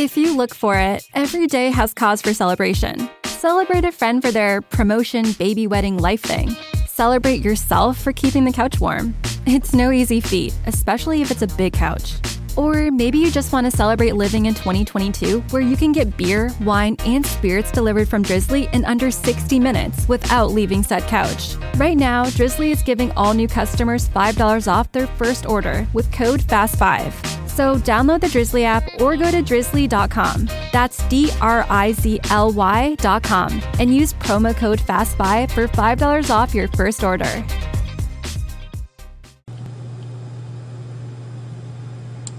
If you look for it, every day has cause for celebration. Celebrate a friend for their promotion, baby wedding, life thing. Celebrate yourself for keeping the couch warm. It's no easy feat, especially if it's a big couch. Or maybe you just want to celebrate living in 2022 where you can get beer, wine, and spirits delivered from Drizzly in under 60 minutes without leaving said couch. Right now, Drizzly is giving all new customers $5 off their first order with code FAST5. So download the Drizzly app or go to drizzly.com. That's D R I Z L Y.com and use promo code FAST5 for $5 off your first order.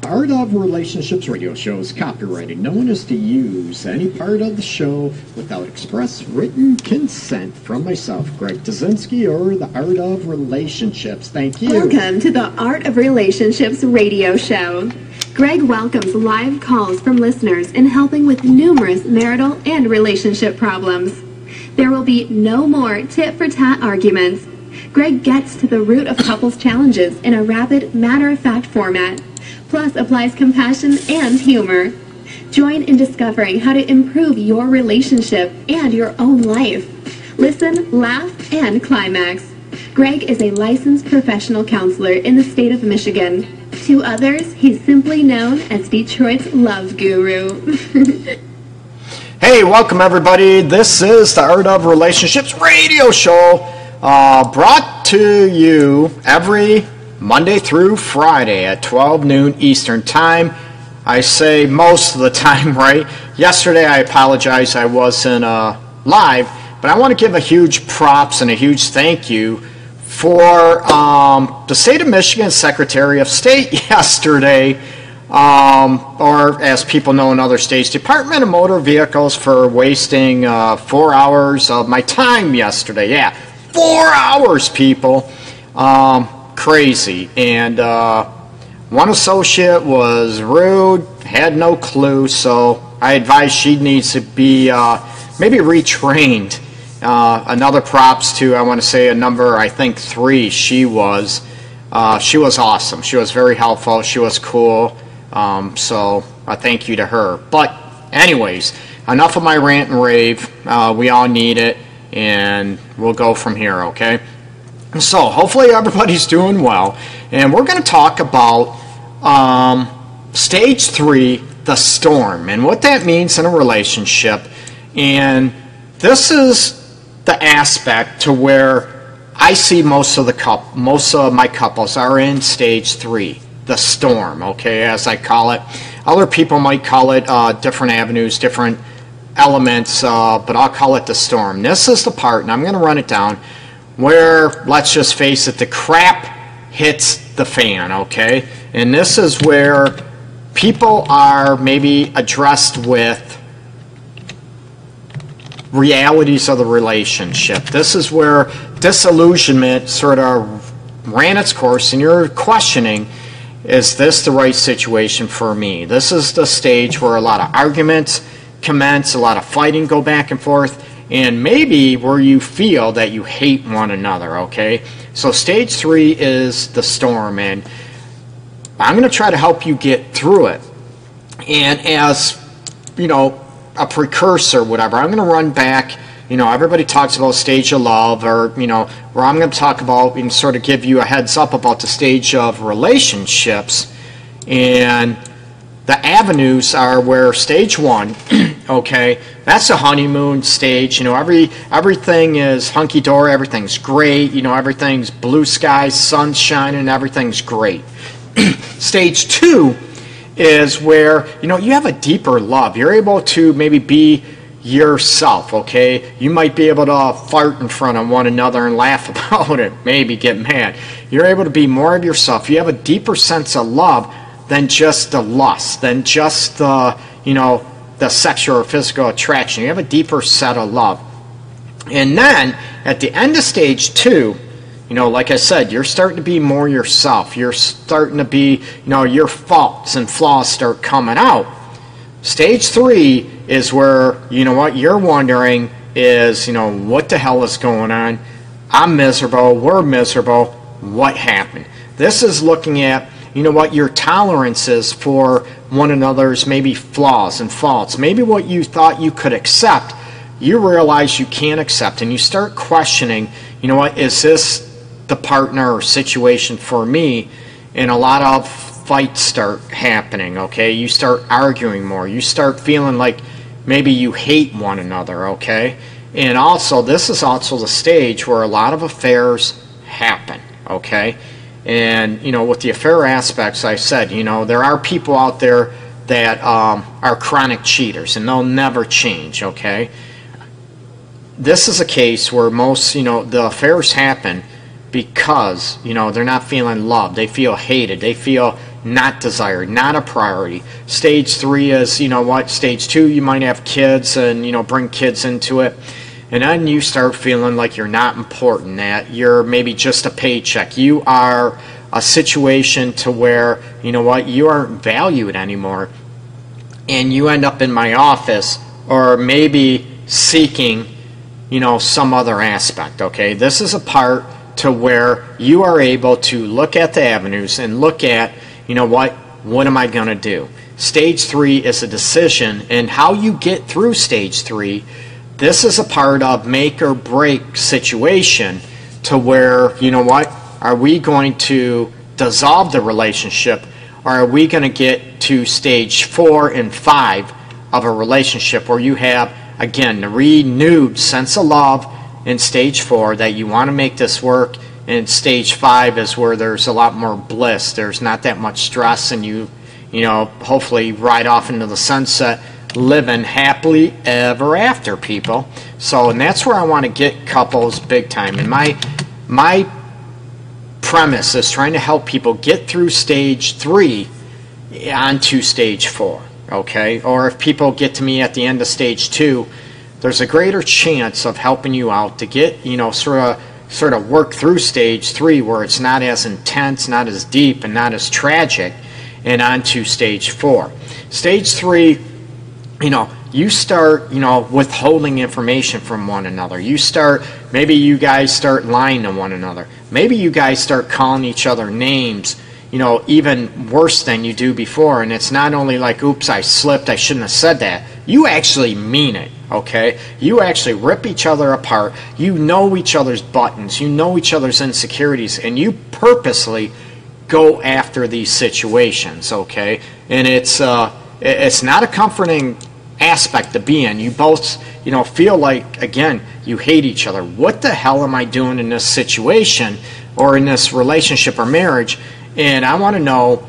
Art of Relationships radio show is copyrighted. No one is to use any part of the show without express written consent from myself, Greg Dudzinski, or the Art of Relationships. Thank you. Welcome to the Art of Relationships radio show. Greg welcomes live calls from listeners in helping with numerous marital and relationship problems. There will be no more tit for tat arguments. Greg gets to the root of couples' challenges in a rapid, matter of fact format, plus applies compassion and humor. Join in discovering how to improve your relationship and your own life. Listen, laugh, and climax. Greg is a licensed professional counselor in the state of Michigan. To others, he's simply known as Detroit's love guru. Hey, welcome everybody. This is the Art of Relationships radio show, uh, brought to you every Monday through Friday at 12 noon Eastern Time. I say most of the time, right? Yesterday, I apologize, I wasn't uh, live, but I want to give a huge props and a huge thank you for um, the state of Michigan Secretary of State yesterday um, or as people know in other states, Department of Motor Vehicles for wasting uh, four hours of my time yesterday. Yeah, four hours, people. Um, crazy. And uh, one associate was rude, had no clue, so I advise she needs to be uh, maybe retrained. Uh, another props to, I want to say a number, I think three, she was. Uh, she was awesome. She was very helpful. She was cool. Um, so a thank you to her. But anyways, enough of my rant and rave. Uh, we all need it, and we'll go from here. Okay. So hopefully everybody's doing well, and we're going to talk about um, stage three, the storm, and what that means in a relationship. And this is the aspect to where I see most of the couple, most of my couples are in stage three the storm, okay, as I call it. Other people might call it uh, different avenues, different elements, uh, but I'll call it the storm. This is the part, and I'm going to run it down, where, let's just face it, the crap hits the fan, okay? And this is where people are maybe addressed with realities of the relationship. This is where disillusionment sort of ran its course, and you're questioning is this the right situation for me? This is the stage where a lot of arguments commence, a lot of fighting go back and forth, and maybe where you feel that you hate one another, okay? So, stage three is the storm, and I'm going to try to help you get through it. And as, you know, a precursor, whatever, I'm going to run back you know, everybody talks about stage of love, or, you know, where I'm going to talk about and sort of give you a heads up about the stage of relationships. And the avenues are where stage one, okay, that's a honeymoon stage. You know, every everything is hunky dory, everything's great. You know, everything's blue skies, sun shining, everything's great. stage two is where you know you have a deeper love. You're able to maybe be yourself, okay? You might be able to fart in front of one another and laugh about it, maybe get mad. You're able to be more of yourself. You have a deeper sense of love than just the lust, than just the, you know, the sexual or physical attraction. You have a deeper set of love. And then at the end of stage two, you know, like I said, you're starting to be more yourself. You're starting to be, you know, your faults and flaws start coming out. Stage three is where, you know what, you're wondering is, you know, what the hell is going on? I'm miserable. We're miserable. What happened? This is looking at you know what, your tolerances for one another's maybe flaws and faults, maybe what you thought you could accept, you realize you can't accept, and you start questioning, you know what, is this the partner or situation for me? And a lot of fights start happening, okay? You start arguing more. You start feeling like maybe you hate one another, okay? And also, this is also the stage where a lot of affairs happen, okay? And, you know, with the affair aspects, I said, you know, there are people out there that um, are chronic cheaters and they'll never change, okay? This is a case where most, you know, the affairs happen because, you know, they're not feeling loved. They feel hated. They feel not desired, not a priority. Stage three is, you know what, stage two, you might have kids and, you know, bring kids into it. And then you start feeling like you're not important, that you're maybe just a paycheck. You are a situation to where, you know what, you aren't valued anymore. And you end up in my office or maybe seeking, you know, some other aspect, okay? This is a part to where you are able to look at the avenues and look at you know what? What am I going to do? Stage three is a decision, and how you get through stage three, this is a part of make or break situation to where, you know what? Are we going to dissolve the relationship, or are we going to get to stage four and five of a relationship where you have, again, the renewed sense of love in stage four that you want to make this work and stage five is where there's a lot more bliss. There's not that much stress, and you, you know, hopefully ride off into the sunset, living happily ever after, people. So, and that's where I want to get couples big time. And my my premise is trying to help people get through stage three onto stage four. Okay, or if people get to me at the end of stage two, there's a greater chance of helping you out to get, you know, sort of uh, sort of work through stage three where it's not as intense, not as deep, and not as tragic, and on to stage four. Stage three, you know, you start, you know, withholding information from one another. You start, maybe you guys start lying to one another. Maybe you guys start calling each other names, you know, even worse than you do before. And it's not only like, oops, I slipped, I shouldn't have said that. You actually mean it okay? You actually rip each other apart. You know each other's buttons. You know each other's insecurities, and you purposely go after these situations, okay? And it's uh, it's not a comforting aspect to be in. You both, you know, feel like again you hate each other. What the hell am I doing in this situation or in this relationship or marriage? And I want to know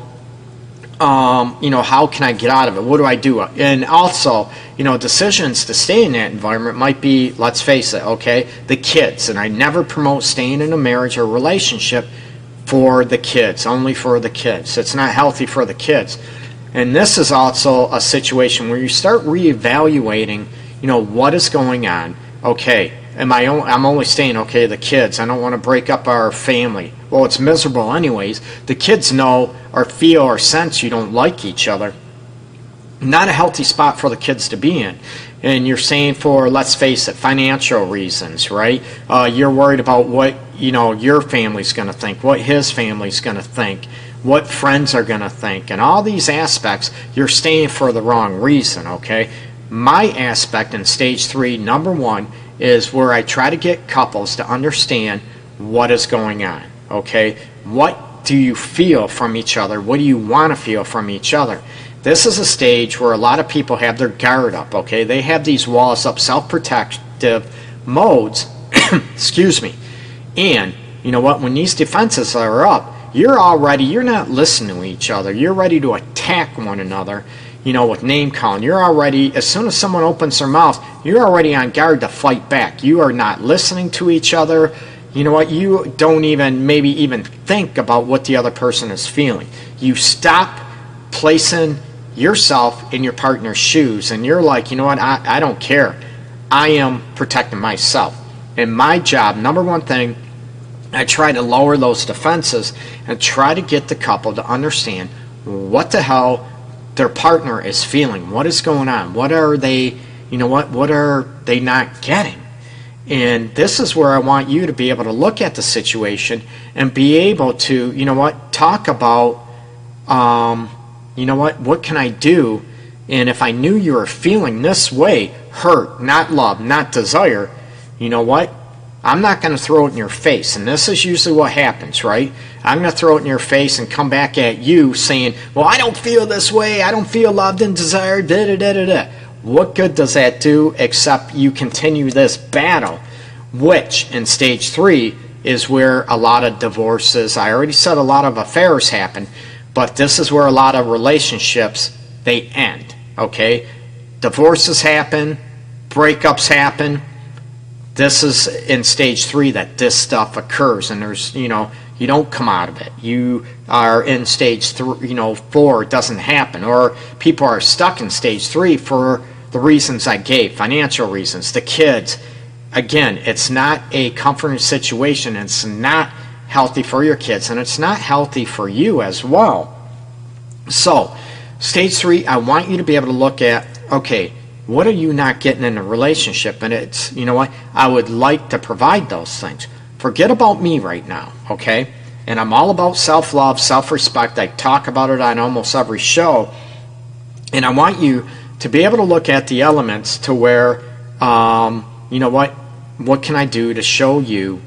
um, you know, how can I get out of it? What do I do? And also, you know, decisions to stay in that environment might be, let's face it, okay, the kids. And I never promote staying in a marriage or relationship for the kids, only for the kids. It's not healthy for the kids. And this is also a situation where you start reevaluating, you know, what is going on. Okay, am I? I'm only staying okay. The kids. I don't want to break up our family. Well, it's miserable anyways. The kids know or feel or sense you don't like each other. Not a healthy spot for the kids to be in. And you're saying for, let's face it, financial reasons, right? Uh, you're worried about what you know your family's going to think, what his family's going to think, what friends are going to think, and all these aspects. You're staying for the wrong reason. Okay. My aspect in stage three, number one, is where I try to get couples to understand what is going on. Okay? What do you feel from each other? What do you want to feel from each other? This is a stage where a lot of people have their guard up, okay? They have these walls up, self protective modes, excuse me. And you know what? When these defenses are up, you're already, you're not listening to each other. You're ready to attack one another you know, with name calling. You're already, as soon as someone opens their mouth, you're already on guard to fight back. You are not listening to each other. You know what? You don't even, maybe even think about what the other person is feeling. You stop placing yourself in your partner's shoes and you're like, you know what? I, I don't care. I am protecting myself. And my job, number one thing, I try to lower those defenses and try to get the couple to understand what the hell their partner is feeling. What is going on? What are they, you know, what, what are they not getting? And this is where I want you to be able to look at the situation and be able to, you know what, talk about um, you know what? What can I do? And if I knew you were feeling this way, hurt, not love, not desire, you know what? I'm not going to throw it in your face. And this is usually what happens, right? I'm going to throw it in your face and come back at you saying, well, I don't feel this way. I don't feel loved and desired. Da, da, da, da, da. What good does that do except you continue this battle, which in stage three is where a lot of divorces, I already said a lot of affairs happen, but this is where a lot of relationships, they end, okay? Divorces happen, breakups happen. This is in stage three that this stuff occurs, and there's, you know, you don't come out of it. You are in stage three, you know, four, it doesn't happen. Or people are stuck in stage three for the reasons I gave financial reasons, the kids. Again, it's not a comforting situation. It's not healthy for your kids, and it's not healthy for you as well. So, stage three, I want you to be able to look at okay, what are you not getting in a relationship? And it's, you know what, I would like to provide those things. Forget about me right now, okay? And I'm all about self love, self respect. I talk about it on almost every show. And I want you to be able to look at the elements to where, um, you know what, what can I do to show you,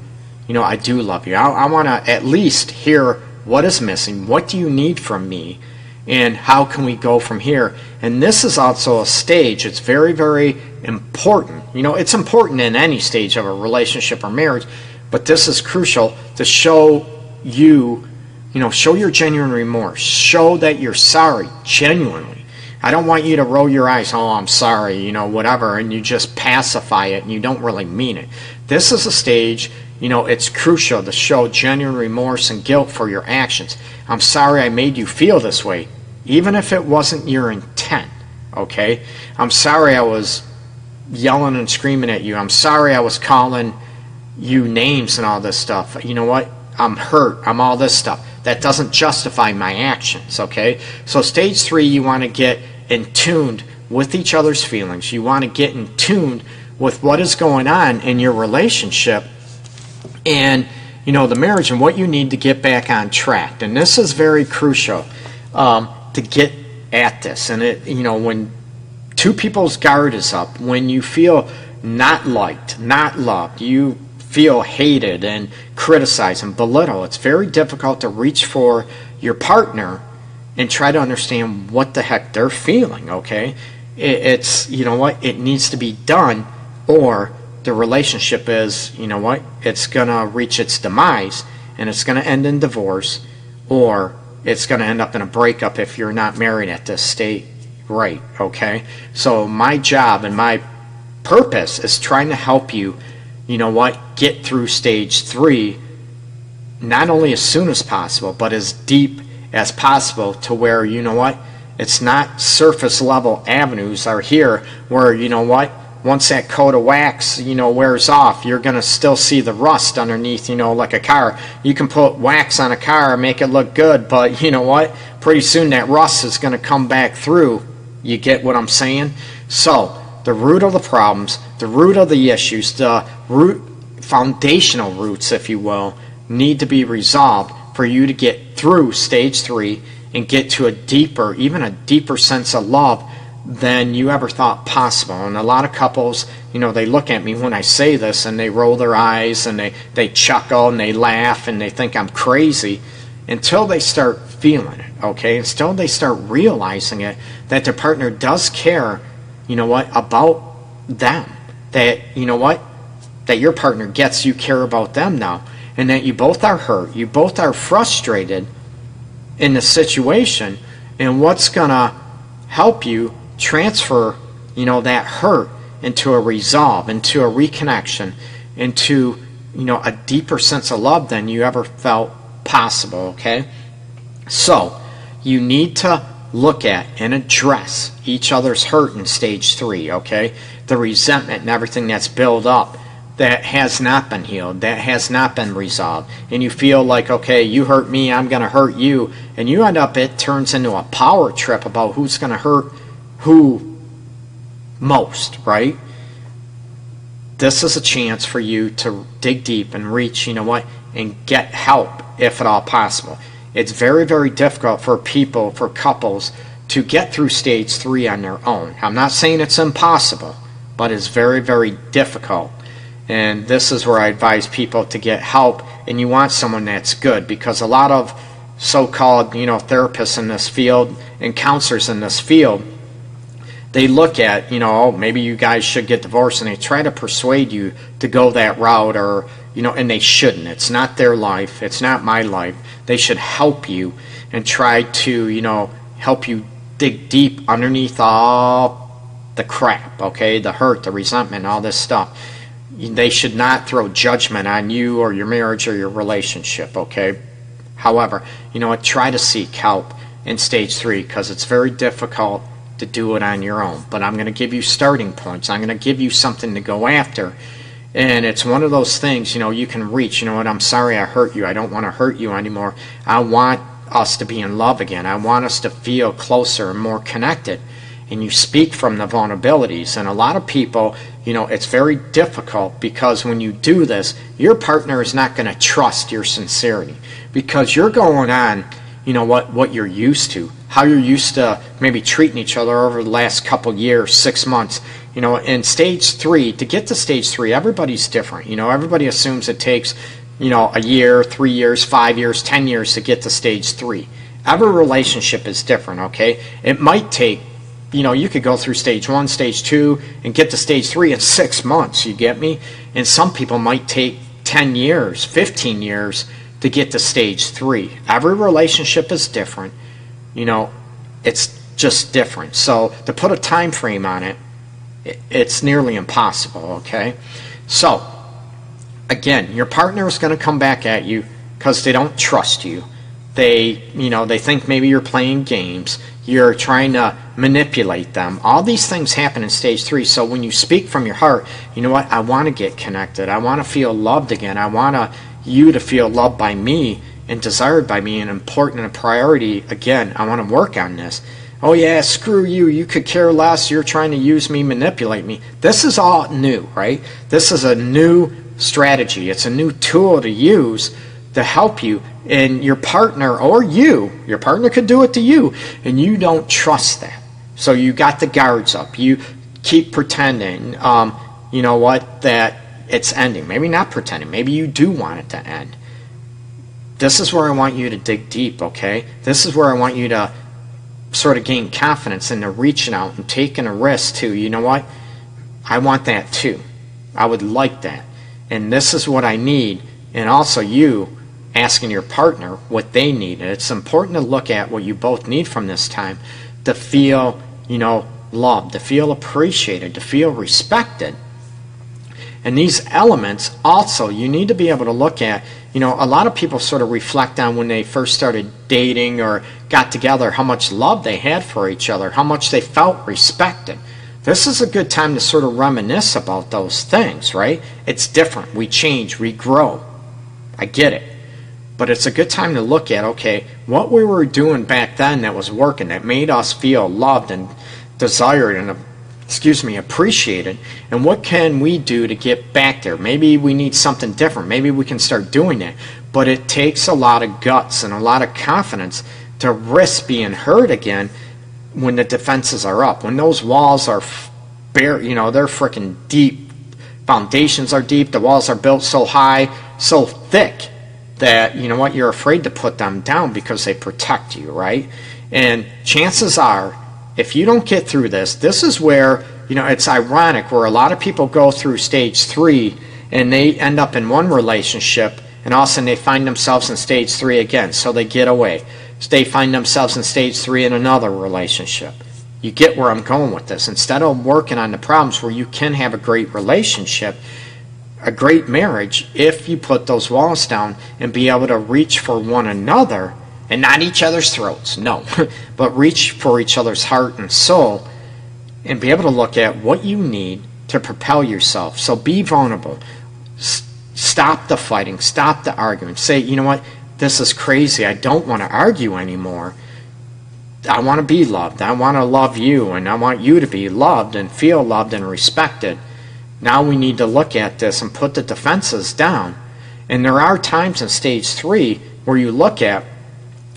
you know, I do love you. I, I want to at least hear what is missing. What do you need from me? And how can we go from here? And this is also a stage. It's very, very important. You know, it's important in any stage of a relationship or marriage, but this is crucial to show you, you know, show your genuine remorse. Show that you're sorry, genuinely. I don't want you to roll your eyes, oh, I'm sorry, you know, whatever, and you just pacify it and you don't really mean it. This is a stage, you know, it's crucial to show genuine remorse and guilt for your actions. I'm sorry I made you feel this way, even if it wasn't your intent, okay? I'm sorry I was yelling and screaming at you. I'm sorry I was calling you names and all this stuff. You know what? I'm hurt. I'm all this stuff. That doesn't justify my actions, okay? So, stage three, you want to get in tuned with each other's feelings. You want to get in tuned with what is going on in your relationship and, you know, the marriage and what you need to get back on track. And this is very crucial um, to get at this. And, it, you know, when two people's guard is up, when you feel not liked, not loved, you feel hated and criticized and belittled, it's very difficult to reach for your partner and try to understand what the heck they're feeling, okay? It's, you know what, it needs to be done, or the relationship is, you know what, it's going to reach its demise and it's going to end in divorce, or it's going to end up in a breakup if you're not married at this state right, okay? So, my job and my purpose is trying to help you you know what, get through stage three not only as soon as possible, but as deep as possible to where, you know what, it's not surface level avenues are here where, you know what, once that coat of wax, you know, wears off, you're going to still see the rust underneath, you know, like a car. You can put wax on a car and make it look good, but you know what? Pretty soon that rust is going to come back through. You get what I'm saying? So, the root of the problems, the root of the issues, the root foundational roots, if you will, need to be resolved for you to get through stage three and get to a deeper, even a deeper sense of love than you ever thought possible. And a lot of couples, you know, they look at me when I say this and they roll their eyes and they, they chuckle and they laugh and they think I'm crazy until they start feeling it, okay? Until they start realizing it that their partner does care you know what, about them. That, you know what, that your partner gets you care about them now. And that you both are hurt, you both are frustrated in the situation. And what's going to help you transfer, you know, that hurt into a resolve, into a reconnection, into, you know, a deeper sense of love than you ever felt possible, okay? So, you need to look at and address each other's hurt in stage three, okay? The resentment and everything that's built up that has not been healed, that has not been resolved. And you feel like, okay, you hurt me, I'm going to hurt you. And you end up, it turns into a power trip about who's going to hurt who most, right? This is a chance for you to dig deep and reach, you know what, and get help if at all possible. It's very, very difficult for people, for couples, to get through stage three on their own. I'm not saying it's impossible, but it's very, very difficult. And this is where I advise people to get help, and you want someone that's good because a lot of so-called, you know, therapists in this field and counselors in this field, they look at, you know, oh, maybe you guys should get divorced, and they try to persuade you to go that route, or you know, and they shouldn't. It's not their life. It's not my life. They should help you and try to, you know, help you dig deep underneath all the crap, okay, the hurt, the resentment, all this stuff. They should not throw judgment on you or your marriage or your relationship, okay? However, you know what? Try to seek help in stage three because it's very difficult to do it on your own. But I'm going to give you starting points. I'm going to give you something to go after. And it's one of those things, you know, you can reach. You know what? I'm sorry I hurt you. I don't want to hurt you anymore. I want us to be in love again. I want us to feel closer and more connected and you speak from the vulnerabilities. And a lot of people, you know, it's very difficult because when you do this, your partner is not going to trust your sincerity because you're going on, you know, what, what you're used to, how you're used to maybe treating each other over the last couple years, six months. You know, in stage three, to get to stage three, everybody's different. You know, everybody assumes it takes, you know, a year, three years, five years, ten years to get to stage three. Every relationship is different, okay? It might take you know, you could go through stage one, stage two, and get to stage three in six months. You get me? And some people might take 10 years, 15 years to get to stage three. Every relationship is different. You know, it's just different. So to put a time frame on it, it's nearly impossible, okay? So, again, your partner is going to come back at you because they don't trust you. They, you know, they think maybe you're playing games you're trying to manipulate them. All these things happen in stage three. So when you speak from your heart, you know what? I want to get connected. I want to feel loved again. I want to, you to feel loved by me and desired by me and important and a priority. Again, I want to work on this. Oh, yeah, screw you. You could care less. You're trying to use me, manipulate me. This is all new, right? This is a new strategy. It's a new tool to use to help you and your partner or you, your partner could do it to you, and you don't trust that. So you got the guards up. You keep pretending, um, you know what, that it's ending. Maybe not pretending. Maybe you do want it to end. This is where I want you to dig deep, okay? This is where I want you to sort of gain confidence into reaching out and taking a risk too. You know what? I want that too. I would like that. And this is what I need. And also, you asking your partner what they need. And it's important to look at what you both need from this time to feel, you know, loved, to feel appreciated, to feel respected. And these elements also, you need to be able to look at, you know, a lot of people sort of reflect on when they first started dating or got together how much love they had for each other, how much they felt respected. This is a good time to sort of reminisce about those things, right? It's different. We change, we grow. I get it. But it's a good time to look at okay, what we were doing back then that was working, that made us feel loved and desired and excuse me, appreciated, and what can we do to get back there? Maybe we need something different. Maybe we can start doing that. But it takes a lot of guts and a lot of confidence to risk being hurt again when the defenses are up. When those walls are bare, you know, they're freaking deep. Foundations are deep. The walls are built so high, so thick that you know what you're afraid to put them down because they protect you right? And chances are if you don't get through this this is where you know it's ironic where a lot of people go through stage three and they end up in one relationship and all of a sudden they find themselves in stage three again. So they get away. So they find themselves in stage three in another relationship. You get where i'm going with this. Instead of working on the problems where you can have a great relationship a great marriage if you put those walls down and be able to reach for one another and not each other's throats, no, but reach for each other's heart and soul and be able to look at what you need to propel yourself. So be vulnerable. S- stop the fighting, stop the arguing. Say, you know what, this is crazy. I don't want to argue anymore. I want to be loved. I want to love you, and I want you to be loved and feel loved and respected. Now we need to look at this and put the defenses down. And there are times in stage three where you look at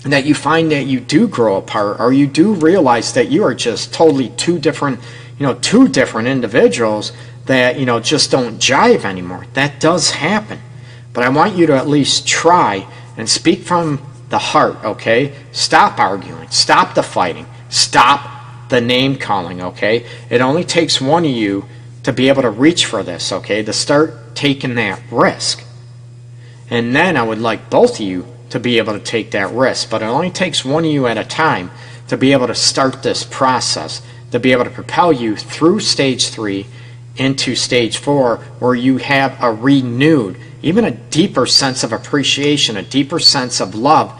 that you find that you do grow apart or you do realize that you are just totally two different, you know, two different individuals that, you know, just don't jive anymore. That does happen. But I want you to at least try and speak from the heart, okay? Stop arguing. Stop the fighting. Stop the name calling, okay? It only takes one of you to be able to reach for this, okay? To start taking that risk. And then I would like both of you to be able to take that risk. But it only takes one of you at a time to be able to start this process, to be able to propel you through stage three into stage four, where you have a renewed, even a deeper sense of appreciation, a deeper sense of love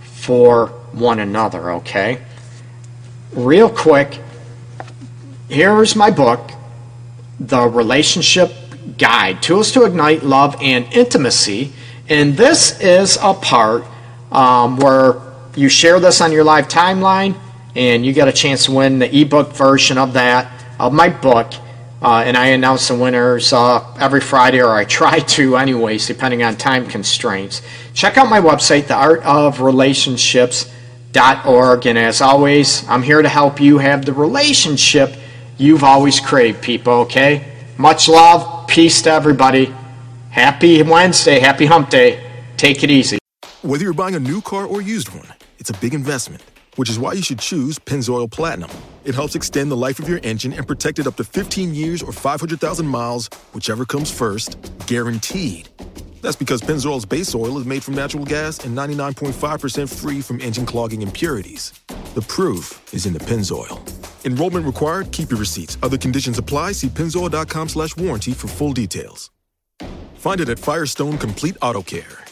for one another, okay? Real quick, here's my book, The Relationship Guide Tools to Ignite Love and Intimacy. And this is a part um, where you share this on your live timeline and you get a chance to win the ebook version of that, of my book. Uh, and I announce the winners uh, every Friday, or I try to, anyways, depending on time constraints. Check out my website, theartofrelationships.org. And as always, I'm here to help you have the relationship you've always craved, people, okay? Much love. Peace to everybody. Happy Wednesday. Happy hump day. Take it easy. Whether you're buying a new car or used one, it's a big investment, which is why you should choose Pennzoil Platinum. It helps extend the life of your engine and protect it up to 15 years or 500,000 miles, whichever comes first, guaranteed. That's because Pennzoil's base oil is made from natural gas and 99.5% free from engine clogging impurities. The proof is in the Pennzoil. Enrollment required. Keep your receipts. Other conditions apply. See pennzoil.com slash warranty for full details. Find it at Firestone Complete Auto Care.